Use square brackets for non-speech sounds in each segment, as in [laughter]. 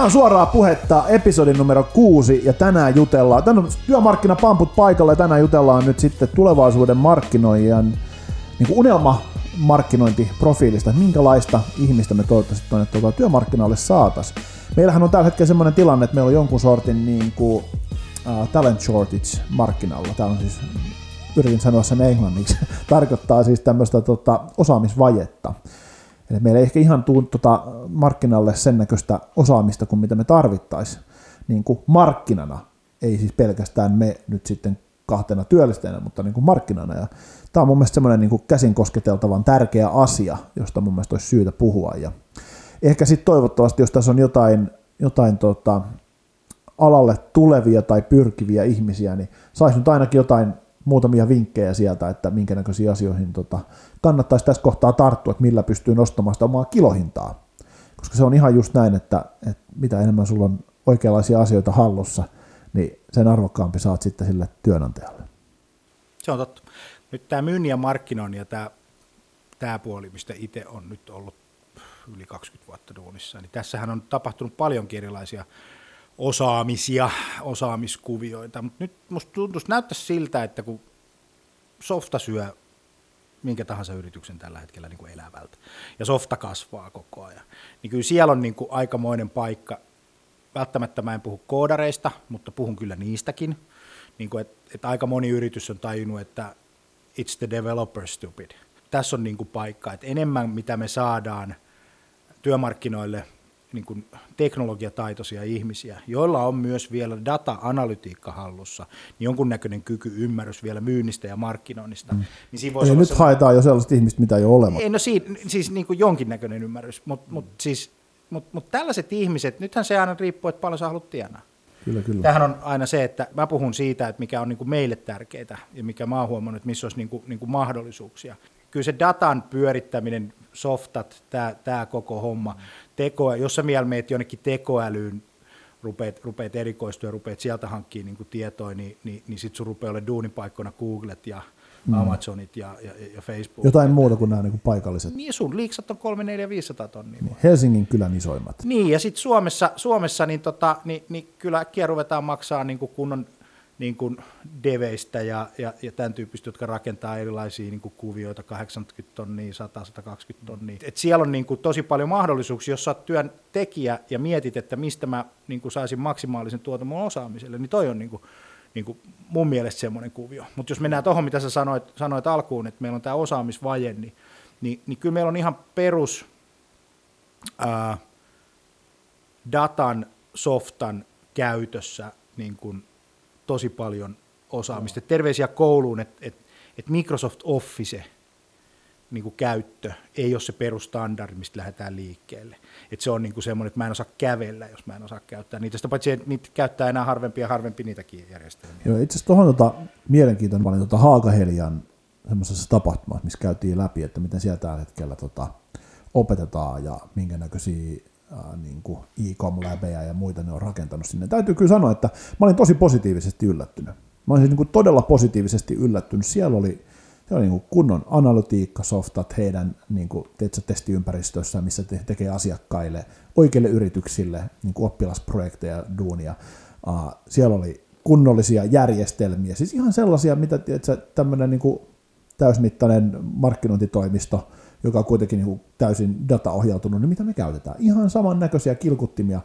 Tämä on suoraa puhetta, episodin numero kuusi, ja tänään jutellaan, tänään on työmarkkinapamput paikalla, ja tänään jutellaan nyt sitten tulevaisuuden markkinoijan niin kuin unelma markkinointiprofiilista, minkälaista ihmistä me toivottavasti tuonne tuota työmarkkinoille saataisiin. Meillähän on tällä hetkellä semmoinen tilanne, että meillä on jonkun sortin niin kuin, uh, talent shortage markkinalla. Tämä on siis, yritin sanoa sen englanniksi, [laughs] tarkoittaa siis tämmöistä tota, osaamisvajetta. Eli meillä ei ehkä ihan tuu tota, markkinalle sen näköistä osaamista kuin mitä me tarvittaisiin niin kuin markkinana. Ei siis pelkästään me nyt sitten kahtena työllistäjänä, mutta niin kuin markkinana. Ja tämä on mun mielestä semmoinen niin kuin käsin kosketeltavan tärkeä asia, josta mun mielestä olisi syytä puhua. Ja ehkä sitten toivottavasti, jos tässä on jotain, jotain tota, alalle tulevia tai pyrkiviä ihmisiä, niin saisi nyt ainakin jotain muutamia vinkkejä sieltä, että minkä näköisiin asioihin tota, kannattaisi tässä kohtaa tarttua, että millä pystyy nostamaan sitä omaa kilohintaa. Koska se on ihan just näin, että, että mitä enemmän sulla on oikeanlaisia asioita hallussa, niin sen arvokkaampi saat sitten sille työnantajalle. Se on totta. Nyt tämä myynnin ja markkinoinnin ja tämä, tämä puoli, mistä itse on nyt ollut yli 20 vuotta duunissa, niin tässähän on tapahtunut paljon erilaisia osaamisia, osaamiskuvioita, mutta nyt musta tuntuisi, näyttäisi siltä, että kun softa syö minkä tahansa yrityksen tällä hetkellä niin kuin elävältä, ja softa kasvaa koko ajan, niin kyllä siellä on niin kuin aikamoinen paikka, välttämättä mä en puhu koodareista, mutta puhun kyllä niistäkin, niin kuin, että, että aika moni yritys on tajunnut, että it's the developer stupid. Tässä on niin kuin paikka, että enemmän mitä me saadaan työmarkkinoille niin kuin teknologiataitoisia ihmisiä, joilla on myös vielä data-analytiikka hallussa, niin jonkunnäköinen kyky, ymmärrys vielä myynnistä ja markkinoinnista. Mm. Niin siinä voisi Eli nyt sellainen... haetaan jo sellaista ihmistä, mitä ei ole olemassa. Ei, no siinä, siis niin kuin jonkinnäköinen ymmärrys, mutta mm. mut siis, mut, mut tällaiset ihmiset, nythän se aina riippuu, että paljon sä haluat tienaa. Kyllä, kyllä. Tämähän on aina se, että mä puhun siitä, että mikä on niin kuin meille tärkeää ja mikä mä oon huomannut, että missä olisi niin kuin, niin kuin mahdollisuuksia. Kyllä se datan pyörittäminen, softat, tämä koko homma, teko, jos sä vielä meet jonnekin tekoälyyn, rupeat, rupeat erikoistua ja rupeat sieltä hankkimaan niin tietoa, niin, niin, niin sitten sun rupeaa olemaan duunipaikkoina Googlet ja mm. Amazonit ja, ja, ja Facebook. Jotain muuta kuin nämä niin kuin paikalliset. Niin, sun liiksat on 3, 4, 500 tonnia. Niin. Helsingin kylän isoimmat. Niin, ja sitten Suomessa, Suomessa niin, tota, niin, niin kyllä äkkiä ruvetaan maksaa niin kuin kunnon niin kuin deveistä ja, ja, ja tämän tyyppistä, jotka rakentaa erilaisia niin kuin kuvioita, 80 tonnia, 100, 120 tonnia. Et siellä on niin kuin tosi paljon mahdollisuuksia, jos olet työntekijä ja mietit, että mistä mä niin kuin saisin maksimaalisen tuoton osaamiselle, niin toi on niin kuin, niin kuin mun mielestä semmoinen kuvio. Mutta jos mennään tuohon, mitä sä sanoit, sanoit alkuun, että meillä on tämä osaamisvaje, niin, niin, niin kyllä meillä on ihan perus ää, datan, softan käytössä niin kuin tosi paljon osaamista. Terveisiä kouluun, että et, et Microsoft Office niin kuin käyttö ei ole se perustandardi, mistä lähdetään liikkeelle. Et se on niin kuin semmoinen, että mä en osaa kävellä, jos mä en osaa käyttää niitä. Sitä paitsi, niitä käyttää enää harvempia ja harvempi niitäkin järjestelmiä. Joo, itse asiassa tuohon tota, mielenkiintoinen paljon tuota Haakahelian semmoisessa tapahtumassa, missä käytiin läpi, että miten siellä tällä hetkellä tota, opetetaan ja minkä näköisiä niin kuin e-com-läbejä ja muita ne on rakentanut sinne. Täytyy kyllä sanoa, että mä olin tosi positiivisesti yllättynyt. Mä olin siis niin kuin todella positiivisesti yllättynyt. Siellä oli, siellä oli niin kuin kunnon analytiikkasoftat heidän niin kuin, testiympäristössä, missä te, tekee asiakkaille, oikeille yrityksille niin kuin oppilasprojekteja, duunia. Uh, siellä oli kunnollisia järjestelmiä, siis ihan sellaisia, mitä tämmöinen niin kuin täysmittainen markkinointitoimisto – joka on kuitenkin niin täysin dataohjautunut, niin mitä me käytetään? Ihan samannäköisiä kilkuttimia.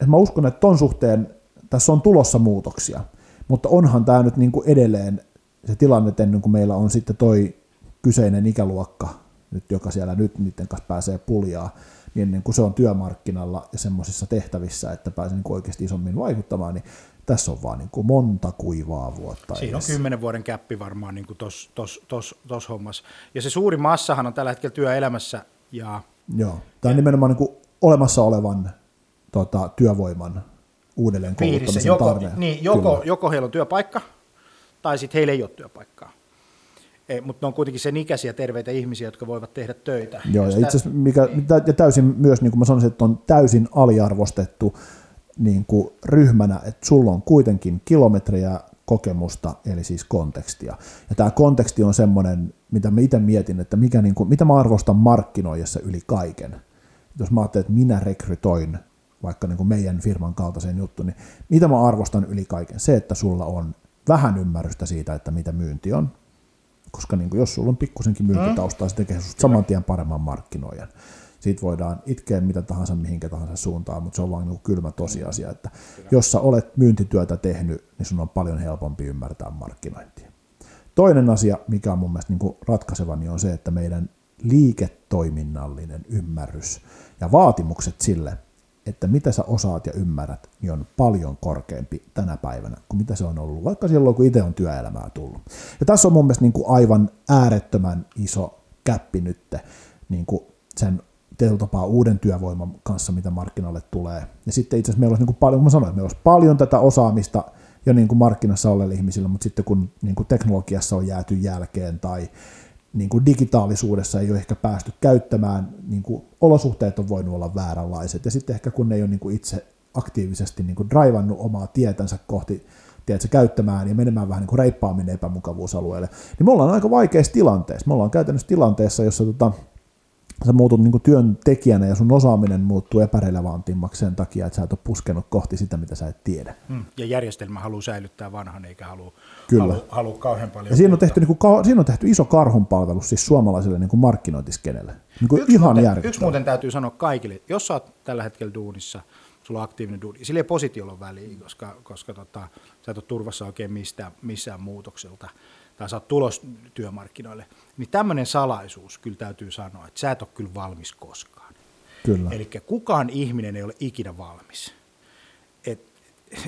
Et mä uskon, että ton suhteen tässä on tulossa muutoksia, mutta onhan tämä nyt niin kuin edelleen se tilanne, ennen kuin meillä on sitten toi kyseinen ikäluokka, nyt, joka siellä nyt niiden kanssa pääsee puljaa, niin ennen kuin se on työmarkkinalla ja semmoisissa tehtävissä, että pääsee niin oikeasti isommin vaikuttamaan, niin tässä on vaan niin kuin monta kuivaa vuotta. Siinä on kymmenen vuoden käppi varmaan niin tuossa tos, tos, tos hommassa. Ja se suuri massahan on tällä hetkellä työelämässä. Ja, Joo, tämä on nimenomaan niin kuin olemassa olevan tota, työvoiman uudelleen kouluttamisen joko, tarve. Niin, joko, joko heillä on työpaikka, tai sitten heillä ei ole työpaikkaa. Ei, mutta ne on kuitenkin sen ikäisiä terveitä ihmisiä, jotka voivat tehdä töitä. Joo, ja, ja itse asiassa mikä, ja täysin myös, niin kuin mä sanoisin, että on täysin aliarvostettu niin kuin ryhmänä, että sulla on kuitenkin kilometrejä kokemusta, eli siis kontekstia. Ja tämä konteksti on semmoinen, mitä mä itse mietin, että mikä, niin kuin, mitä mä arvostan markkinoijassa yli kaiken. Jos mä ajattelen, että minä rekrytoin vaikka niin kuin meidän firman kaltaiseen juttuun, niin mitä mä arvostan yli kaiken? Se, että sulla on vähän ymmärrystä siitä, että mitä myynti on, koska niin kuin jos sulla on pikkusenkin myyntitaustaa, se tekee saman tien paremman markkinoijan. Siitä voidaan itkeä mitä tahansa mihinkä tahansa suuntaan, mutta se on vain niin kylmä tosiasia, että jos sä olet myyntityötä tehnyt, niin sun on paljon helpompi ymmärtää markkinointia. Toinen asia, mikä on mun mielestä niin ratkaiseva, niin on se, että meidän liiketoiminnallinen ymmärrys ja vaatimukset sille, että mitä sä osaat ja ymmärrät, niin on paljon korkeampi tänä päivänä kuin mitä se on ollut, vaikka silloin kun itse on työelämää tullut. Ja tässä on mun mielestä niin kuin aivan äärettömän iso käppi nyt niin kuin sen tapaa uuden työvoiman kanssa, mitä markkinoille tulee. Ja sitten itse asiassa meillä olisi niin kuin paljon, mä sanoin, että meillä olisi paljon tätä osaamista jo niin kuin markkinassa oleville ihmisille, mutta sitten kun niin kuin teknologiassa on jääty jälkeen tai niin kuin digitaalisuudessa ei ole ehkä päästy käyttämään, niin kuin olosuhteet on voinut olla vääränlaiset, ja sitten ehkä kun ne ei ole niin kuin itse aktiivisesti niin kuin draivannut omaa tietänsä kohti tiedätkö, käyttämään ja menemään vähän niin kuin reippaammin epämukavuusalueelle, niin me ollaan aika vaikeassa tilanteessa. Me ollaan käytännössä tilanteessa, jossa tota, sä muutut niin työntekijänä ja sun osaaminen muuttuu epärelevantimmaksi sen takia, että sä et ole puskenut kohti sitä, mitä sä et tiedä. Mm. Ja järjestelmä haluaa säilyttää vanhan eikä halua, Kyllä. halua, halua kauhean paljon. Ja siinä on, tehty, niin kuin, siinä on tehty iso karhunpalvelus siis suomalaiselle niin kuin markkinointiskenelle. Niin kuin yksi, ihan muuten, yksi muuten täytyy sanoa kaikille, jos sä oot tällä hetkellä duunissa, sulla on aktiivinen duuni, sillä ei positiolla ole väliä, koska, koska tota, sä et ole turvassa oikein mistään, missään muutokselta tai sä oot tulos työmarkkinoille, niin tämmöinen salaisuus kyllä täytyy sanoa, että sä et ole kyllä valmis koskaan. Kyllä. Eli kukaan ihminen ei ole ikinä valmis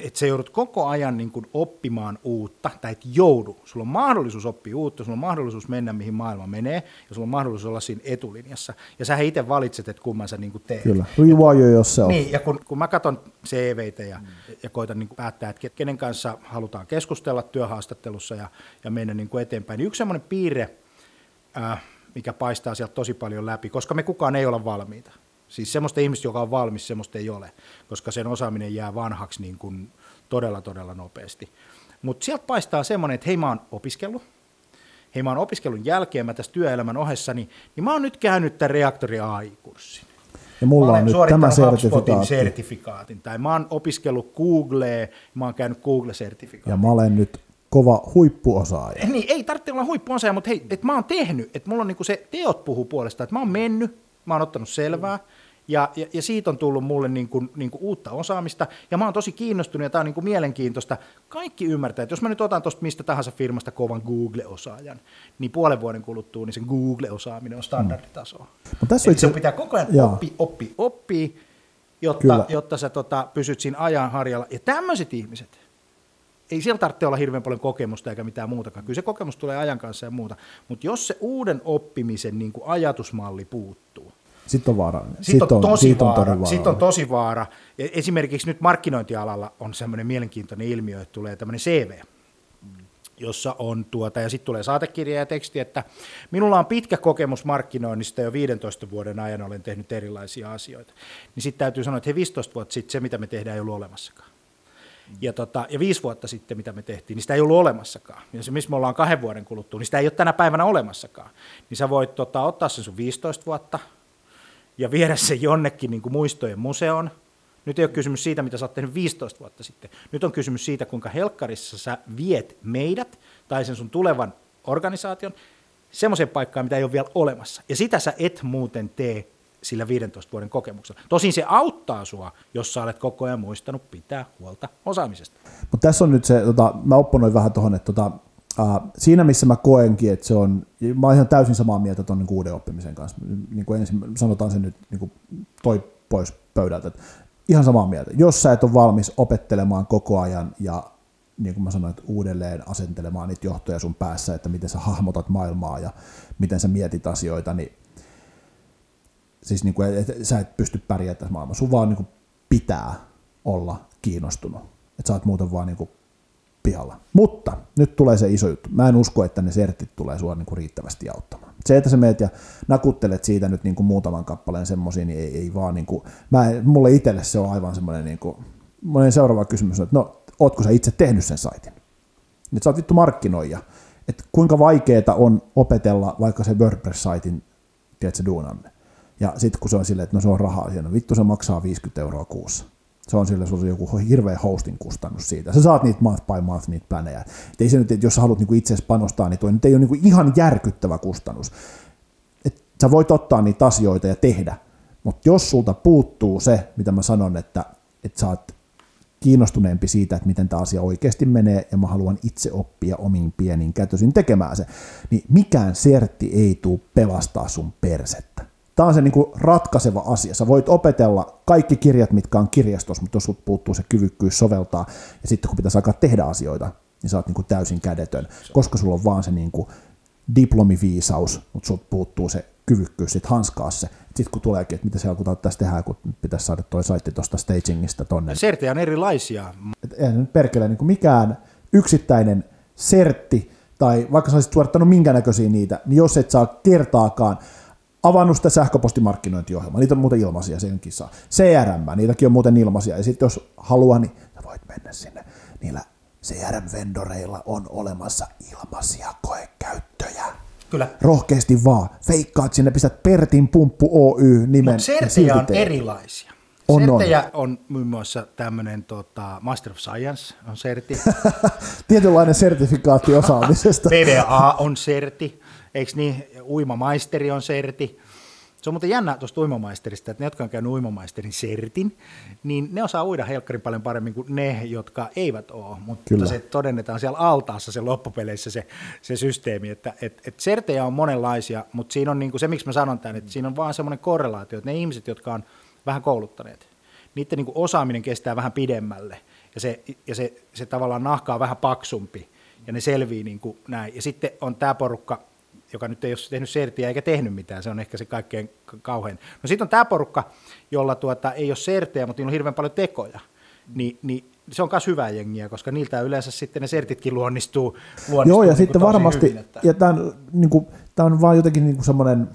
että sä joudut koko ajan niin kuin oppimaan uutta, tai et joudu. Sulla on mahdollisuus oppia uutta, sulla on mahdollisuus mennä, mihin maailma menee, ja sulla on mahdollisuus olla siinä etulinjassa. Ja sä itse valitset, että kumman sä niin kuin teet. Kyllä, rewire yourself. Niin, ja kun, kun mä katson CVitä ja, mm. ja koitan niin kuin päättää, että kenen kanssa halutaan keskustella työhaastattelussa ja, ja mennä niin kuin eteenpäin, niin yksi semmoinen piirre, mikä paistaa sieltä tosi paljon läpi, koska me kukaan ei olla valmiita. Siis semmoista ihmistä, joka on valmis, semmoista ei ole, koska sen osaaminen jää vanhaksi niin kuin todella, todella nopeasti. Mutta sieltä paistaa semmoinen, että hei mä oon opiskellut, hei mä oon opiskelun jälkeen, mä tässä työelämän ohessa, niin, niin mä oon nyt käynyt tämän reaktori AI-kurssin. Ja mulla on nyt tämä sertifikaatti. sertifikaatin, tai mä oon opiskellut Googlea, mä oon käynyt Google-sertifikaatin. Ja mä olen nyt kova huippuosaaja. Niin, ei tarvitse olla huippuosaaja, mutta hei, että mä oon tehnyt, että mulla on niinku se teot puhuu puolesta, että mä oon mennyt, mä oon ottanut selvää, mm ja, ja, ja siitä on tullut mulle niin kuin, niin kuin uutta osaamista, ja mä oon tosi kiinnostunut, ja tämä on niin kuin mielenkiintoista. Kaikki ymmärtää, että jos mä nyt otan tuosta mistä tahansa firmasta kovan Google-osaajan, niin puolen vuoden kuluttua niin sen Google-osaaminen on standarditasoa. Mm. tässä itse... Sun pitää koko ajan oppi, oppi, oppi, jotta, jotta sä tota, pysyt siinä ajan harjalla. Ja tämmöiset ihmiset, ei siellä tarvitse olla hirveän paljon kokemusta eikä mitään muutakaan. Kyllä se kokemus tulee ajan kanssa ja muuta. Mutta jos se uuden oppimisen niin kuin ajatusmalli puuttuu, sitten on vaara. Sitten on, on, tosi sit on, vaara. Sitten on tosi vaara. Esimerkiksi nyt markkinointialalla on semmoinen mielenkiintoinen ilmiö, että tulee tämmöinen CV, jossa on tuota, ja sitten tulee saatekirja ja teksti, että minulla on pitkä kokemus markkinoinnista jo 15 vuoden ajan olen tehnyt erilaisia asioita. Niin sitten täytyy sanoa, että he 15 vuotta sitten se, mitä me tehdään, ei ollut olemassakaan. Ja, tota, ja viisi vuotta sitten, mitä me tehtiin, niin sitä ei ollut olemassakaan. Ja se, missä me ollaan kahden vuoden kuluttua, niin sitä ei ole tänä päivänä olemassakaan. Niin sä voit tota, ottaa sen sun 15 vuotta, ja viedä se jonnekin niin kuin muistojen museoon. Nyt ei ole kysymys siitä, mitä sä oot tehnyt 15 vuotta sitten. Nyt on kysymys siitä, kuinka helkkarissa sä viet meidät tai sen sun tulevan organisaation semmoiseen paikkaan, mitä ei ole vielä olemassa. Ja sitä sä et muuten tee sillä 15 vuoden kokemuksella. Tosin se auttaa sua, jos sä olet koko ajan muistanut pitää huolta osaamisesta. Mutta tässä on nyt se, tota, mä opponoin vähän tuohon, että tota, Uh, siinä missä mä koenkin, että se on, mä oon ihan täysin samaa mieltä tuon niin uuden oppimisen kanssa, niin kuin ensin sanotaan se nyt niin kuin toi pois pöydältä, että ihan samaa mieltä. Jos sä et ole valmis opettelemaan koko ajan ja niin kuin mä sanoin, että uudelleen asentelemaan niitä johtoja sun päässä, että miten sä hahmotat maailmaa ja miten sä mietit asioita, niin siis niin kuin, että sä et pysty pärjäämään tässä maailmassa. Sun vaan niin kuin pitää olla kiinnostunut. Että sä oot muuten vaan niin kuin pihalla. Mutta nyt tulee se iso juttu. Mä en usko, että ne sertit tulee sua niin kuin riittävästi auttamaan. Se, että sä meet ja nakuttelet siitä nyt niin kuin muutaman kappaleen semmoisia, niin ei, ei vaan niin kuin, mä, mulle itselle se on aivan semmoinen niin kuin, seuraava kysymys on, että no, ootko sä itse tehnyt sen saitin? Nyt sä oot vittu markkinoija. Että kuinka vaikeeta on opetella vaikka se WordPress-saitin, tiedätkö, duunanne. Ja sitten kun se on silleen, että no se on rahaa siinä, vittu se maksaa 50 euroa kuussa. Se on sille sulla joku hirveä hosting kustannus siitä. Sä saat niitä month by month niitä planeja. Et ei se nyt, että jos sä haluat niinku itse panostaa, niin toi nyt ei ole niinku ihan järkyttävä kustannus. Et sä voit ottaa niitä asioita ja tehdä, mutta jos sulta puuttuu se, mitä mä sanon, että, että sä oot kiinnostuneempi siitä, että miten tämä asia oikeasti menee, ja mä haluan itse oppia omiin pieniin kätösin tekemään se, niin mikään sertti ei tule pelastaa sun persettä. Tämä on se niin kuin ratkaiseva asia. Sä voit opetella kaikki kirjat, mitkä on kirjastossa, mutta jos sut puuttuu se kyvykkyys soveltaa, ja sitten kun pitäisi alkaa tehdä asioita, niin sä oot niin kuin täysin kädetön, koska sulla on vaan se niin kuin diplomiviisaus, mutta sut puuttuu se kyvykkyys sit hanskaa se. Sitten kun tuleekin, että mitä siellä kun tässä tehdään, kun pitäisi saada toi saitti tuosta stagingista tonne. Sertejä on erilaisia. Et eihän nyt perkele niin kuin mikään yksittäinen sertti, tai vaikka sä olisit suorittanut minkä näköisiä niitä, niin jos et saa kertaakaan avannut sitä sähköpostimarkkinointiohjelmaa, niitä on muuten ilmaisia, senkin saa. CRM, niitäkin on muuten ilmaisia, ja sitten jos haluaa, niin voit mennä sinne. Niillä CRM-vendoreilla on olemassa ilmaisia koekäyttöjä. Kyllä. Rohkeasti vaan. Feikkaat sinne, pistät Pertin Pumppu Oy nimen. Mutta sertejä on erilaisia. On, Sertejä on. on muun muassa tämmöinen tota, Master of Science on serti. [laughs] Tietynlainen sertifikaatti osaamisesta. [laughs] PDA on serti, eikö niin? Uimamaisteri on serti. Se on muuten jännä tuosta uimamaisterista, että ne, jotka on käynyt uimamaisterin sertin, niin ne osaa uida helkkarin paljon paremmin kuin ne, jotka eivät ole. Mutta Kyllä. se todennetaan siellä altaassa se loppupeleissä se, se systeemi, että et, et sertejä on monenlaisia, mutta siinä on niin kuin se, miksi mä sanon tämän, että siinä on vaan semmoinen korrelaatio, että ne ihmiset, jotka on vähän kouluttaneet, niiden niin kuin osaaminen kestää vähän pidemmälle ja se, ja se, se tavallaan nahka on vähän paksumpi ja ne selvii niin kuin näin. Ja sitten on tämä porukka, joka nyt ei ole tehnyt sertiä eikä tehnyt mitään, se on ehkä se kaikkein kauhein. No sitten on tämä porukka, jolla tuota, ei ole sertiä, mutta niillä on hirveän paljon tekoja, Ni, niin se on myös hyvää jengiä, koska niiltä yleensä sitten ne sertitkin luonnistuu. luonnistuu Joo, ja niin sitten varmasti, hyvin, että... ja tämä niin kuin, on vaan jotenkin niin semmoinen,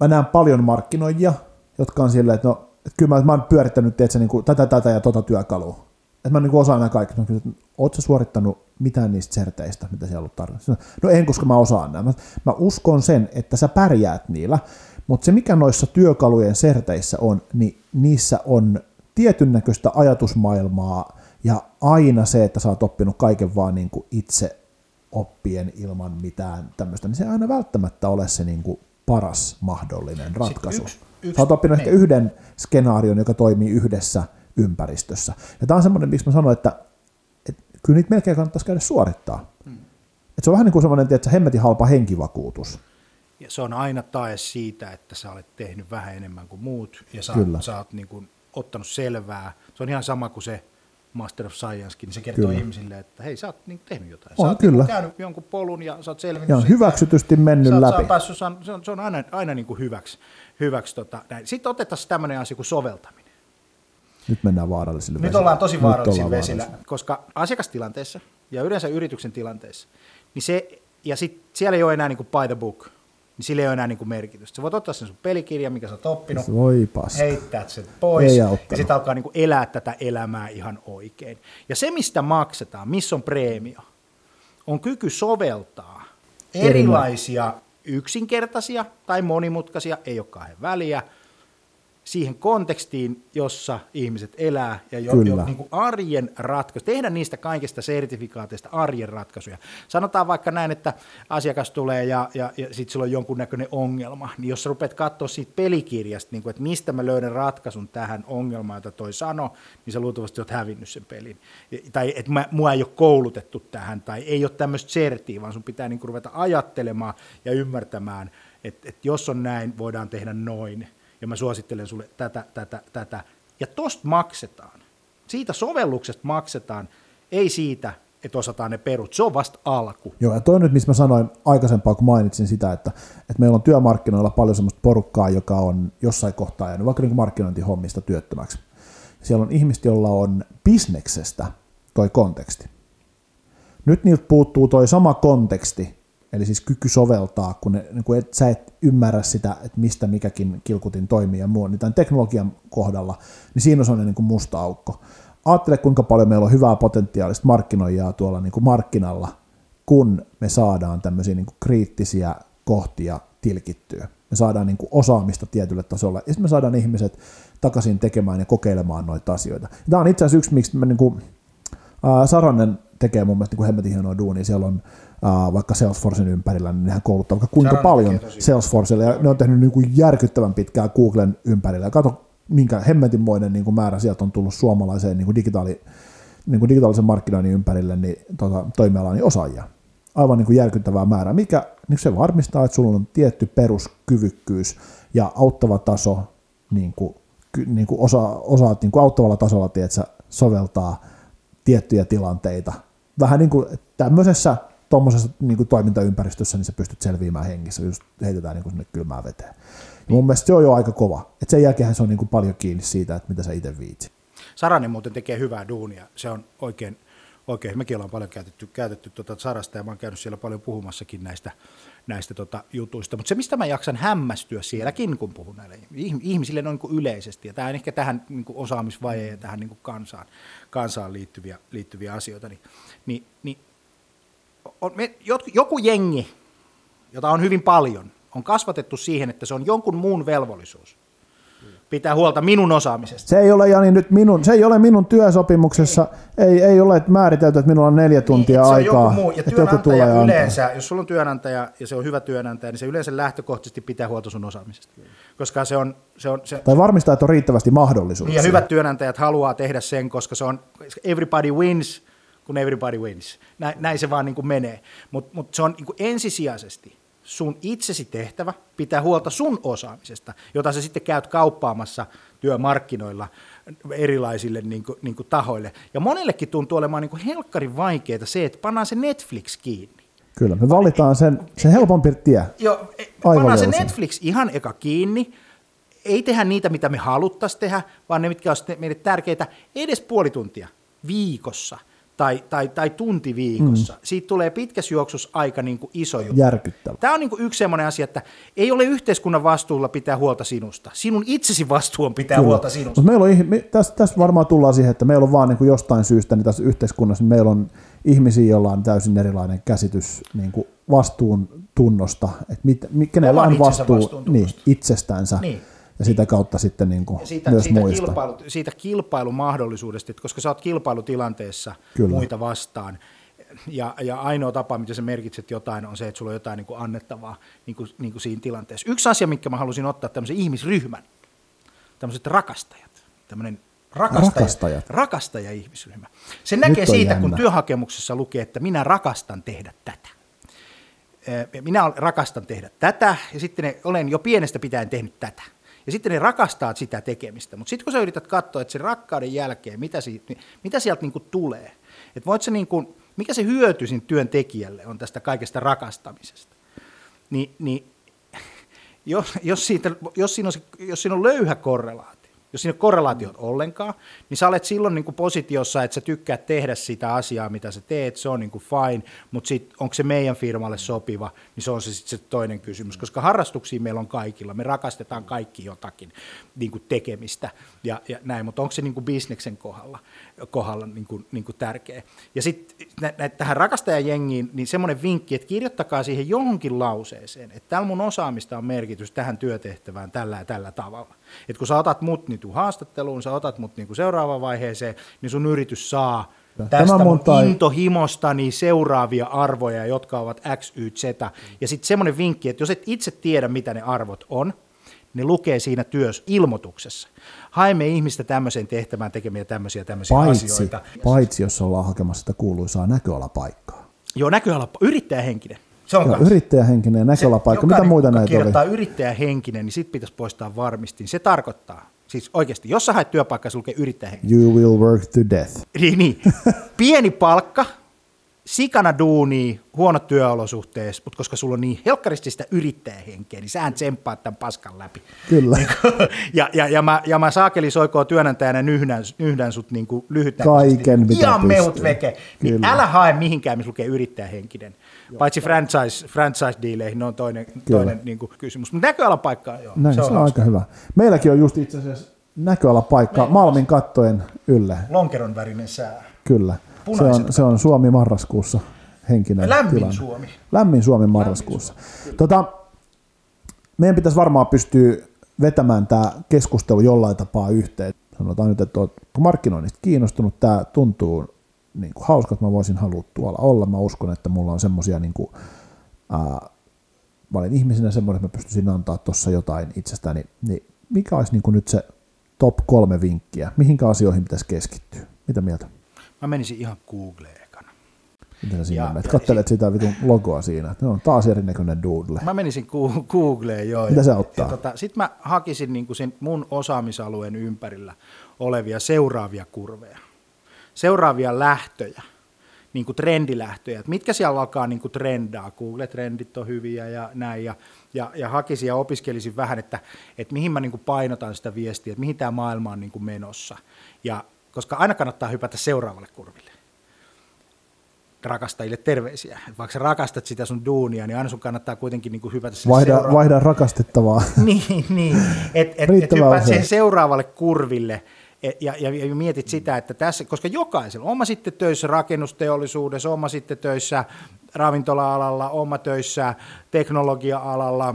mä näen paljon markkinoijia, jotka on silleen, että no, että kyllä mä, mä oon pyörittänyt teetä, niin kuin, tätä, tätä ja tota työkalua. Että mä niin osaan nämä kaikki. No, että ootko suorittanut mitään niistä serteistä, mitä siellä on tarjolla? No en, koska mä osaan nämä. Mä uskon sen, että sä pärjäät niillä, mutta se mikä noissa työkalujen serteissä on, niin niissä on tietyn näköistä ajatusmaailmaa ja aina se, että sä oot oppinut kaiken vaan niin kuin itse oppien ilman mitään tämmöistä, niin se ei aina välttämättä ole se niin kuin paras mahdollinen ratkaisu. Yksi, yksi, Sä oot oppinut ehkä yhden skenaarion, joka toimii yhdessä ympäristössä. Ja tämä on semmoinen, miksi mä sanoin, että, että kyllä niitä melkein kannattaisi käydä suorittaa. Hmm. Et se on vähän niin kuin semmoinen, että hemmetin halpa henkivakuutus. Ja se on aina tae siitä, että sä olet tehnyt vähän enemmän kuin muut ja sä, Kyllä. sä oot niin kuin ottanut selvää. Se on ihan sama kuin se Master of Sciencekin, niin se kertoo kyllä. ihmisille, että hei, sä oot niin tehnyt jotain. On, sä oot kyllä. Niin käynyt jonkun polun ja sä oot selvinnyt. Ja on hyväksytysti mennyt sä läpi. Sä päässyt, se on, se on aina, aina niin kuin hyväksi. hyväksi tota, näin. Sitten otetaan tämmöinen asia kuin soveltaminen. Nyt mennään vaarallisille Nyt ollaan tosi vaarallisilla vesillä, koska asiakastilanteessa ja yleensä yrityksen tilanteessa, niin se, ja sit siellä ei ole enää niin kuin by the book, niin sillä ei ole enää niin kuin merkitystä. Sä voit ottaa sen sun pelikirja, mikä sä oot oppinut, Voi paska. heittää sen pois, ja sitten alkaa niin kuin elää tätä elämää ihan oikein. Ja se, mistä maksetaan, missä on preemio, on kyky soveltaa erilaisia yksinkertaisia tai monimutkaisia, ei ole kahden väliä, siihen kontekstiin, jossa ihmiset elää ja jo, jo niin kuin arjen ratkaisu, tehdä niistä kaikista sertifikaateista arjen ratkaisuja. Sanotaan vaikka näin, että asiakas tulee ja, ja, ja sitten sillä on jonkunnäköinen ongelma, niin jos sä rupeat katsoa siitä pelikirjasta, niin kuin, että mistä mä löydän ratkaisun tähän ongelmaan, jota toi sano, niin sä luultavasti oot hävinnyt sen pelin. Tai että mä, mua ei ole koulutettu tähän, tai ei ole tämmöistä sertiä, vaan sun pitää niin kuin ruveta ajattelemaan ja ymmärtämään, että, että jos on näin, voidaan tehdä noin ja mä suosittelen sulle tätä, tätä, tätä. Ja tosta maksetaan. Siitä sovelluksesta maksetaan, ei siitä, että osataan ne perut. Se on vasta alku. Joo, ja toi nyt, missä mä sanoin aikaisempaa, kun mainitsin sitä, että, että meillä on työmarkkinoilla paljon sellaista porukkaa, joka on jossain kohtaa jäänyt vaikka niin markkinointihommista työttömäksi. Siellä on ihmiset, joilla on bisneksestä toi konteksti. Nyt niiltä puuttuu toi sama konteksti, Eli siis kyky soveltaa, kun, ne, niin kun et, sä et ymmärrä sitä, että mistä mikäkin kilkutin toimii ja muu, niin tämän teknologian kohdalla, niin siinä on sellainen niin kuin musta aukko. Ajattele, kuinka paljon meillä on hyvää potentiaalista markkinoijaa tuolla niin kuin markkinalla, kun me saadaan tämmöisiä niin kuin kriittisiä kohtia tilkittyä. Me saadaan niin kuin osaamista tietylle tasolle, ja sitten me saadaan ihmiset takaisin tekemään ja kokeilemaan noita asioita. Tämä on itse asiassa yksi, miksi me niin kuin, äh, Saranen tekee mun mielestä niin hemmetin hienoa duunia. Siellä on äh, vaikka Salesforcen ympärillä, niin nehän kouluttaa vaikka kuinka Saranen paljon Salesforcelle, ja ne on tehnyt niin kuin järkyttävän pitkää Googlen ympärillä. Ja kato, minkä hemmetinmoinen niin kuin määrä sieltä on tullut suomalaiseen niin kuin digitaali, niin kuin digitaalisen markkinoinnin ympärille niin, tota, toimialan niin osaajia. Aivan niin kuin järkyttävää määrää, mikä niin se varmistaa, että sulla on tietty peruskyvykkyys ja auttava taso, niin kuin, niin kuin osa, osaat niin kuin auttavalla tasolla tiedätkö, soveltaa tiettyjä tilanteita. Vähän niin kuin tämmöisessä tuommoisessa niin kuin toimintaympäristössä, niin sä pystyt selviämään hengissä, just heitetään niin kuin sinne kylmään veteen. Ja mun mielestä se on jo aika kova. Et sen jälkeen se on niin kuin paljon kiinni siitä, että mitä sä itse viitsi. Saranen muuten tekee hyvää duunia. Se on oikein, oikein. mekin ollaan paljon käytetty, käytetty tuota Sarasta ja mä oon käynyt siellä paljon puhumassakin näistä, näistä tota jutuista. Mutta se, mistä mä jaksan hämmästyä sielläkin, kun puhun näille ihmisille noin niin yleisesti, ja tämä on ehkä tähän niin kuin osaamisvajeen ja tähän niin kuin kansaan, kansaan liittyviä, liittyviä asioita, niin, niin, niin on, me, joku jengi, jota on hyvin paljon, on kasvatettu siihen, että se on jonkun muun velvollisuus pitää huolta minun osaamisesta. Se ei ole, Jani, nyt minun, se ei ole minun työsopimuksessa, ei, ei, ei ole määritelty, että minulla on neljä niin, tuntia niin, aikaa. Se on joku muu. Ja työnantaja joku yleensä, antaa. jos sulla on työnantaja ja se on hyvä työnantaja, niin se yleensä lähtökohtaisesti pitää huolta sun osaamisesta. Koska se on, se on, se, tai varmistaa, että on riittävästi mahdollisuuksia. Niin, ja hyvät työnantajat haluaa tehdä sen, koska se on everybody wins, kun everybody wins. Näin, näin se vaan niin kuin menee. Mutta mut se on niin kuin ensisijaisesti sun itsesi tehtävä pitää huolta sun osaamisesta, jota sä sitten käyt kauppaamassa työmarkkinoilla erilaisille niin kuin, niin kuin tahoille. Ja monellekin tuntuu olemaan niin kuin helkkarin vaikeaa se, että pannaan se Netflix kiinni. Kyllä, me valitaan sen, se helpompi tie. Joo, e, pannaan se Netflix ihan eka kiinni, ei tehdä niitä, mitä me haluttaisiin tehdä, vaan ne, mitkä on meille tärkeitä, edes puoli tuntia viikossa – tai, tai, tai tunti viikossa. Mm. Siitä tulee pitkässä juoksussa aika niin kuin iso juttu. Järkyttävä. Tämä on niin kuin yksi sellainen asia, että ei ole yhteiskunnan vastuulla pitää huolta sinusta. Sinun itsesi vastuu on pitää Kyllä. huolta sinusta. Mutta meillä on, me, tässä, tässä varmaan tullaan siihen, että meillä on vaan niin kuin jostain syystä niin tässä yhteiskunnassa, niin meillä on ihmisiä, joilla on täysin erilainen käsitys niin kuin vastuun tunnosta, että mit, kenellä on vastuu niin, itsestänsä. Niin ja sitä kautta sitten niin kuin siitä, myös siitä muista. Kilpailu, siitä kilpailumahdollisuudesta, koska sä oot kilpailutilanteessa Kyllä. muita vastaan, ja, ja ainoa tapa, miten sä merkitset jotain, on se, että sulla on jotain niin kuin annettavaa niin kuin, niin kuin siinä tilanteessa. Yksi asia, mikä mä halusin ottaa tämmöisen ihmisryhmän, tämmöiset rakastajat, tämmöinen rakastaja, rakastajat. rakastaja-ihmisryhmä. Se näkee siitä, jännä. kun työhakemuksessa lukee, että minä rakastan tehdä tätä. Minä rakastan tehdä tätä, ja sitten ne, olen jo pienestä pitäen tehnyt tätä. Ja sitten ne rakastaa sitä tekemistä. Mutta sitten kun sä yrität katsoa, että sen rakkauden jälkeen, mitä, siitä, mitä sieltä niin kuin tulee, että voit sä niin kuin, mikä se hyöty siinä työntekijälle on tästä kaikesta rakastamisesta, niin, niin [laughs] jos, jos, siitä, jos, siinä on, jos siinä on löyhä korrelaatio, jos siinä ei ole korrelaatiot ollenkaan, niin sä olet silloin niin kuin positiossa, että sä tykkäät tehdä sitä asiaa, mitä sä teet, se on niin kuin fine, mutta sit, onko se meidän firmalle sopiva, niin se on se sitten se toinen kysymys, koska harrastuksia meillä on kaikilla, me rakastetaan kaikki jotakin niin kuin tekemistä ja, ja näin, mutta onko se niin kuin bisneksen kohdalla, kohdalla niin kuin, niin kuin tärkeä. Ja sitten tähän rakastajajengiin, niin semmoinen vinkki, että kirjoittakaa siihen johonkin lauseeseen, että tällä mun osaamista on merkitys tähän työtehtävään tällä ja tällä tavalla. Että kun sä otat mut niin haastatteluun, sä otat mut niin seuraavaan vaiheeseen, niin sun yritys saa tästä mun tai... intohimostani seuraavia arvoja, jotka ovat X, Y, Z. Ja sitten semmoinen vinkki, että jos et itse tiedä, mitä ne arvot on, ne lukee siinä työssä ilmoituksessa. Haemme ihmistä tämmöiseen tehtävään tekemiä tämmöisiä tämmöisiä paitsi, asioita. Paitsi jos ollaan hakemassa sitä kuuluisaa näköalapaikkaa. Joo, näköala, yrittäjähenkinen. Se on Joo, yrittäjähenkinen ja näköalapaikka. Mitä muita näitä kirjoittaa oli? yrittäjähenkinen, niin sitten pitäisi poistaa varmistin. Se tarkoittaa, siis oikeasti, jos sä haet työpaikkaa, se lukee yrittäjähenkinen. You will work to death. [laughs] Niin, niin. Pieni palkka, sikana duuni, huonot työolosuhteet, mutta koska sulla on niin helkkaristi sitä yrittäjähenkeä, niin sähän tsemppaat tämän paskan läpi. Kyllä. Niin ja, ja, ja, mä, ja mä saakeli soikoon työnantajana nyhdän, nyhdän sut niin lyhyttä. Kaiken, mitä Ihan meut veke. Niin älä hae mihinkään, missä lukee yrittäjähenkinen. Paitsi franchise, franchise-diileihin, ne on toinen, toinen niin kuin kysymys. Mutta näköalapaikka, joo. Näin, se on, se on aika hyvä. Meilläkin on just itse asiassa näköalapaikka Malmin kattojen ylle. Lonkeron värinen sää. Kyllä. Se on, se on Suomi marraskuussa henkinen Lämmin tilanne. Suomi. Lämmin Suomi marraskuussa. Lämmin Suomi. Tota, meidän pitäisi varmaan pystyä vetämään tämä keskustelu jollain tapaa yhteen. Sanotaan nyt, että olet markkinoinnista kiinnostunut, tämä tuntuu niin kuin hauska, että mä voisin halua tuolla olla. Mä uskon, että mulla on semmoisia, niin kuin, ää, mä olen ihmisenä semmoinen, että mä pystyisin antaa tuossa jotain itsestäni, niin mikä olisi niin kuin nyt se top kolme vinkkiä? Mihinkä asioihin pitäisi keskittyä? Mitä mieltä? Mä menisin ihan Googleen ekana. Mitä sä sinne menet? Kattelet sitä vitun logoa siinä. Ne on taas erinäköinen doodle. Mä menisin Googleen, joo. Mitä se auttaa? Tota, Sitten mä hakisin niin kuin sen mun osaamisalueen ympärillä olevia seuraavia kurveja, seuraavia lähtöjä, niin kuin trendilähtöjä, että mitkä siellä alkaa niin kuin trendaa, Google-trendit on hyviä ja näin, ja, ja, ja hakisin ja opiskelisin vähän, että, että mihin mä niin kuin painotan sitä viestiä, että mihin tämä maailma on niin kuin menossa, ja koska aina kannattaa hypätä seuraavalle kurville rakastajille terveisiä. Et vaikka sä rakastat sitä sun duunia, niin aina sun kannattaa kuitenkin niin kuin hypätä sen Vaihda, seuraavalle. vaihda rakastettavaa. [laughs] niin, niin. että et, et usein. siihen seuraavalle kurville et- ja, ja, ja mietit sitä, että tässä, koska jokaisella, oma sitten töissä rakennusteollisuudessa, oma sitten töissä ravintola-alalla, oma töissä teknologia-alalla,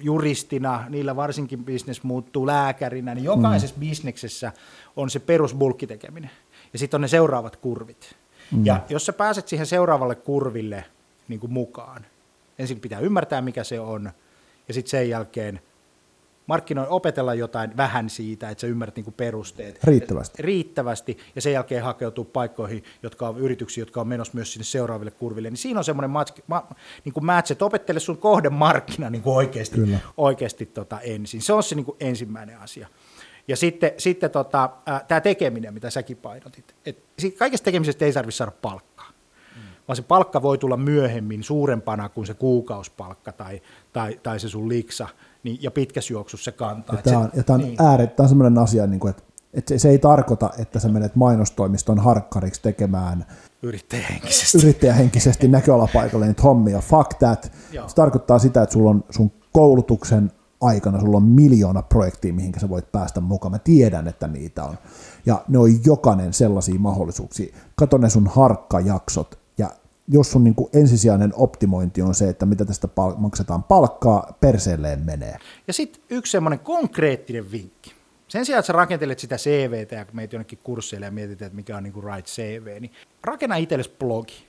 juristina, niillä varsinkin bisnes muuttuu lääkärinä, niin jokaisessa mm. bisneksessä on se perusbulkkitekeminen. Ja sitten on ne seuraavat kurvit. Mm. Ja jos sä pääset siihen seuraavalle kurville niin kuin mukaan, ensin pitää ymmärtää, mikä se on, ja sitten sen jälkeen markkinoi opetella jotain vähän siitä, että sä ymmärrät niinku perusteet. Riittävästi. Riittävästi, ja sen jälkeen hakeutuu paikkoihin, jotka on yrityksiä, jotka on menossa myös sinne seuraaville kurville. Niin siinä on semmoinen match, ma, niin match, että opettele sun kohdemarkkina niin oikeasti, Kyllä. oikeasti tota ensin. Se on se niin kuin ensimmäinen asia. Ja sitten, sitten tota, tämä tekeminen, mitä säkin painotit. Et kaikesta tekemisestä ei tarvitse saada palkkaa. Vaan se palkka voi tulla myöhemmin suurempana kuin se kuukausipalkka tai, tai, tai se sun liksa, niin, ja pitkässä juoksussa se kantaa. Ja tämä se- on, ja tämä on, niin. ääre, tämä on sellainen asia, niin kuin, että, että se, se ei tarkoita, että sä menet mainostoimiston harkkariksi tekemään yrittäjähenkisesti. yrittäjähenkisesti näköalapaikalle niitä hommia. Fuck that. Joo. Se tarkoittaa sitä, että sulla on sun koulutuksen aikana sulla on miljoona projektia, mihinkä sä voit päästä mukaan. Mä tiedän, että niitä on. Ja ne on jokainen sellaisia mahdollisuuksia. Kato ne sun harkkajaksot. Jos sun niin kuin ensisijainen optimointi on se, että mitä tästä pal- maksetaan palkkaa, perseelleen menee. Ja sitten yksi semmoinen konkreettinen vinkki. Sen sijaan, että sä rakentelet sitä CVtä ja meet jonnekin kursseille ja mietit, että mikä on niinku right CV, niin rakenna itsellesi blogi.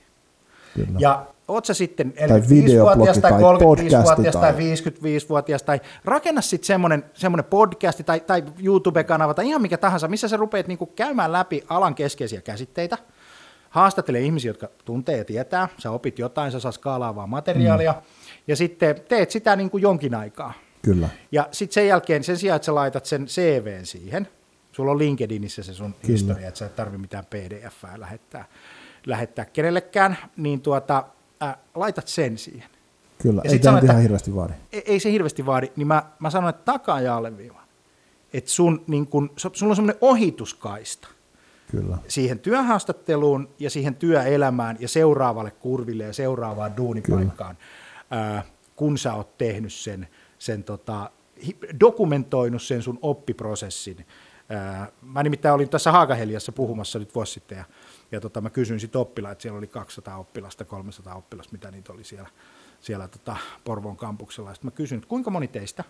Kyllä. Ja oot sä sitten Tai 45-vuotias videoblogi tai tai 35-vuotias podcasti tai tai- 55-vuotias tai rakenna sitten semmoinen, semmoinen podcasti tai, tai YouTube-kanava tai ihan mikä tahansa, missä sä rupeat niinku käymään läpi alan keskeisiä käsitteitä, haastattele ihmisiä, jotka tuntee ja tietää, sä opit jotain, sä saa skaalaavaa materiaalia, mm. ja sitten teet sitä niin kuin jonkin aikaa. Kyllä. Ja sitten sen jälkeen, sen sijaan, että sä laitat sen CVn siihen, sulla on LinkedInissä se sun Kyllä. historia, että sä et tarvi mitään PDFää lähettää, lähettää kenellekään, niin tuota, äh, laitat sen siihen. Kyllä. Ja Ei tämä ihan hirveästi vaadi. Ei, ei se hirveästi vaadi, niin mä, mä sanon, että takaa ja alleviivaan. Että sun, niin kun, su- sulla on semmoinen ohituskaista Kyllä. siihen työhaastatteluun ja siihen työelämään ja seuraavalle kurville ja seuraavaan duunipaikkaan, ää, kun sä oot tehnyt sen, sen tota, dokumentoinut sen sun oppiprosessin. Ää, mä nimittäin olin tässä Haakaheliassa puhumassa nyt vuosi sitten ja, ja tota, mä kysyin sitten oppilaita, siellä oli 200 oppilasta, 300 oppilasta, mitä niitä oli siellä, siellä tota Porvoon kampuksella. Sitten mä kysyin, että kuinka moni teistä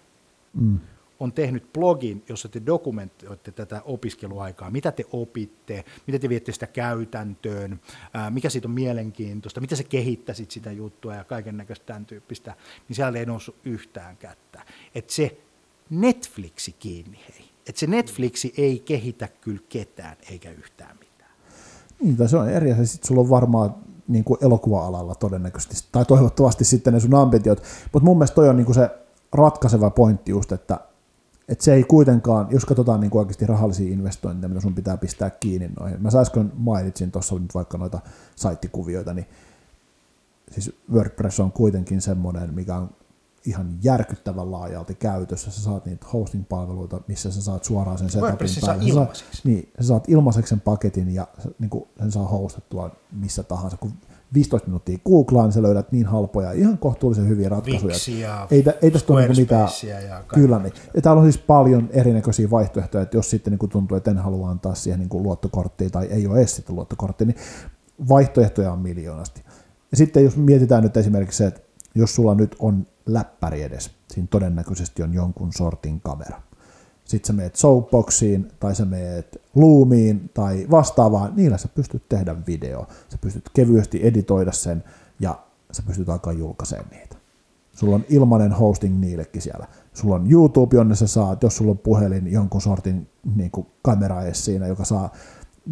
Mm. On tehnyt blogin, jossa te dokumentoitte tätä opiskeluaikaa, mitä te opitte, miten te viette sitä käytäntöön, mikä siitä on mielenkiintoista, mitä sä kehittäisit sitä juttua ja kaiken näköistä tämän tyyppistä, niin siellä ei noussut yhtään kättä. Että se Netflixi kiinni hei. Että se Netflixi ei kehitä kyllä ketään eikä yhtään mitään. Niin, se on eri asia. Sitten sulla on varmaan niin kuin elokuva-alalla todennäköisesti, tai toivottavasti sitten ne sun ambitiot. Mutta mun mielestä toi on niin kuin se ratkaiseva pointti just, että, että se ei kuitenkaan, jos katsotaan niin kuin oikeasti rahallisia investointeja, mitä sun pitää pistää kiinni noihin. Mä äsken mainitsin tuossa nyt vaikka noita saittikuvioita, niin siis WordPress on kuitenkin semmoinen, mikä on ihan järkyttävän laajalti käytössä. Sä saat niitä hosting-palveluita, missä sä saat suoraan sen setupin WordPressin saa päälle. Sä saat-. Niin, sä saat ilmaiseksi sen paketin ja niin kuin, sen saa hostattua missä tahansa. Kun 15 minuuttia googlaa, niin sä löydät niin halpoja, ihan kohtuullisen hyviä ratkaisuja. Wixia, ei, ei tästä ole niin mitään. Ja. Kyllä niin. Ja täällä on siis paljon erinäköisiä vaihtoehtoja, että jos sitten niin kuin tuntuu, että en halua antaa siihen niin kuin luottokorttia tai ei ole edes sitten luottokorttia, niin vaihtoehtoja on miljoonasti. Ja sitten jos mietitään nyt esimerkiksi se, että jos sulla nyt on läppäri edes, siinä todennäköisesti on jonkun sortin kamera. Sitten sä meet Soapboxiin tai sä meet Loomiin tai vastaavaan, niillä sä pystyt tehdä video. Sä pystyt kevyesti editoida sen ja sä pystyt alkaa julkaisemaan niitä. Sulla on ilmainen hosting niillekin siellä. Sulla on YouTube, jonne sä saat, jos sulla on puhelin, jonkun sortin niin kuin kamera edes siinä, joka saa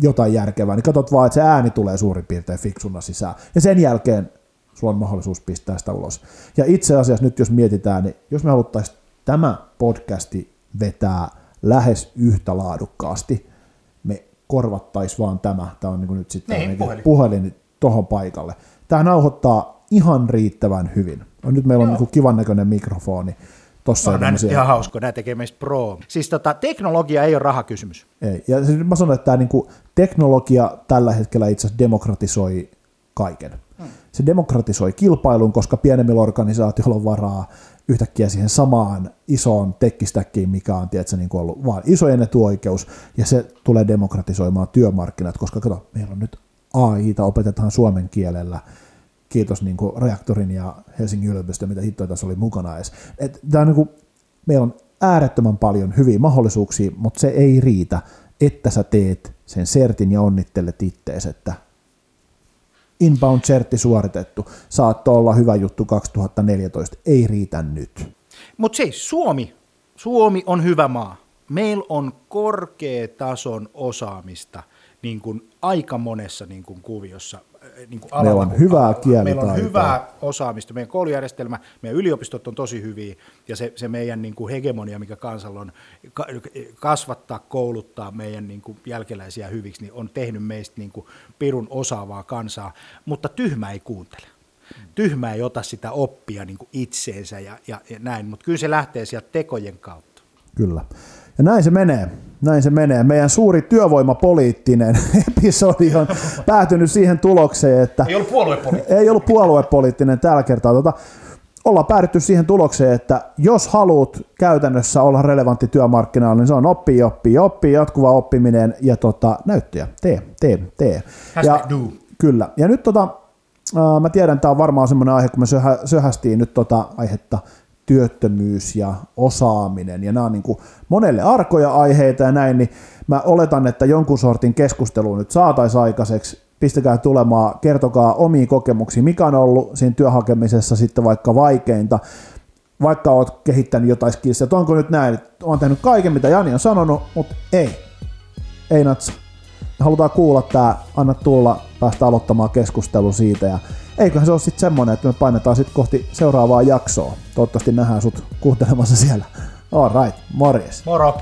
jotain järkevää, niin katsot vaan, että se ääni tulee suurin piirtein fiksuna sisään. Ja sen jälkeen sulla on mahdollisuus pistää sitä ulos. Ja itse asiassa nyt jos mietitään, niin jos me haluttaisiin tämä podcasti vetää lähes yhtä laadukkaasti, me korvattaisiin vaan tämä, tämä on niin nyt sitten niin, puhelin, puhelin tuohon paikalle. Tämä nauhoittaa ihan riittävän hyvin. Nyt meillä on niin kivan näköinen mikrofoni. Tossa on näin ihan hauska, nämä tekee meistä pro. Siis tota, teknologia ei ole rahakysymys. Ei, ja siis mä sanon, että tämä niin teknologia tällä hetkellä itse asiassa demokratisoi kaiken. Hmm. Se demokratisoi kilpailun, koska pienemmillä organisaatioilla on varaa yhtäkkiä siihen samaan isoon tekkistäkkiin, mikä on tiedätkö, niin kuin ollut vaan isojen etuoikeus, ja se tulee demokratisoimaan työmarkkinat, koska kato, meillä on nyt AIta opetetaan suomen kielellä, kiitos niin kuin Reaktorin ja Helsingin yliopisto, mitä hittoja tässä oli mukana edes. Et, tää on niin kuin, meillä on äärettömän paljon hyviä mahdollisuuksia, mutta se ei riitä, että sä teet sen sertin ja onnittelet ittees, että inbound-sertti suoritettu, saattoi olla hyvä juttu 2014, ei riitä nyt. Mutta siis Suomi, Suomi on hyvä maa. Meillä on korkeatason osaamista niin kuin aika monessa niin kuin kuviossa. Niin kuin meillä on hyvää kielitaitoa. Meillä on hyvää osaamista. Meidän koulujärjestelmä, meidän yliopistot on tosi hyviä ja se, se meidän niin kuin hegemonia, mikä kansalla on, kasvattaa, kouluttaa meidän niin kuin jälkeläisiä hyviksi, niin on tehnyt meistä niin kuin pirun osaavaa kansaa, mutta tyhmä ei kuuntele. Tyhmä ei ota sitä oppia niin kuin itseensä ja, ja, ja näin, mutta kyllä se lähtee sieltä tekojen kautta. Kyllä. Ja näin se menee. Näin se menee. Meidän suuri työvoimapoliittinen [laughs] episodi on päätynyt siihen tulokseen, että... Ei ollut puoluepoliittinen. Ei ollut puoluepoliittinen tällä kertaa. Tota, ollaan päädytty siihen tulokseen, että jos haluat käytännössä olla relevantti työmarkkinoilla, niin se on oppi, oppi, oppi, jatkuva oppiminen ja tota, näyttöjä. Tee, tee, tee. ja, do. Kyllä. Ja nyt tota, mä tiedän, että tämä on varmaan semmoinen aihe, kun me söhä, söhästiin nyt tota aihetta työttömyys ja osaaminen, ja nämä on niin kuin monelle arkoja aiheita ja näin, niin mä oletan, että jonkun sortin keskustelu nyt saataisiin aikaiseksi, pistäkää tulemaan, kertokaa omiin kokemuksiin, mikä on ollut siinä työhakemisessa sitten vaikka vaikeinta, vaikka oot kehittänyt jotain skillsia, että onko nyt näin, että oon tehnyt kaiken, mitä Jani on sanonut, mutta ei, ei natsa. Halutaan kuulla tämä, anna tulla, päästä aloittamaan keskustelu siitä ja eiköhän se ole sitten semmoinen, että me painetaan sitten kohti seuraavaa jaksoa. Toivottavasti nähdään sut kuuntelemassa siellä. All right, morjes. Moro.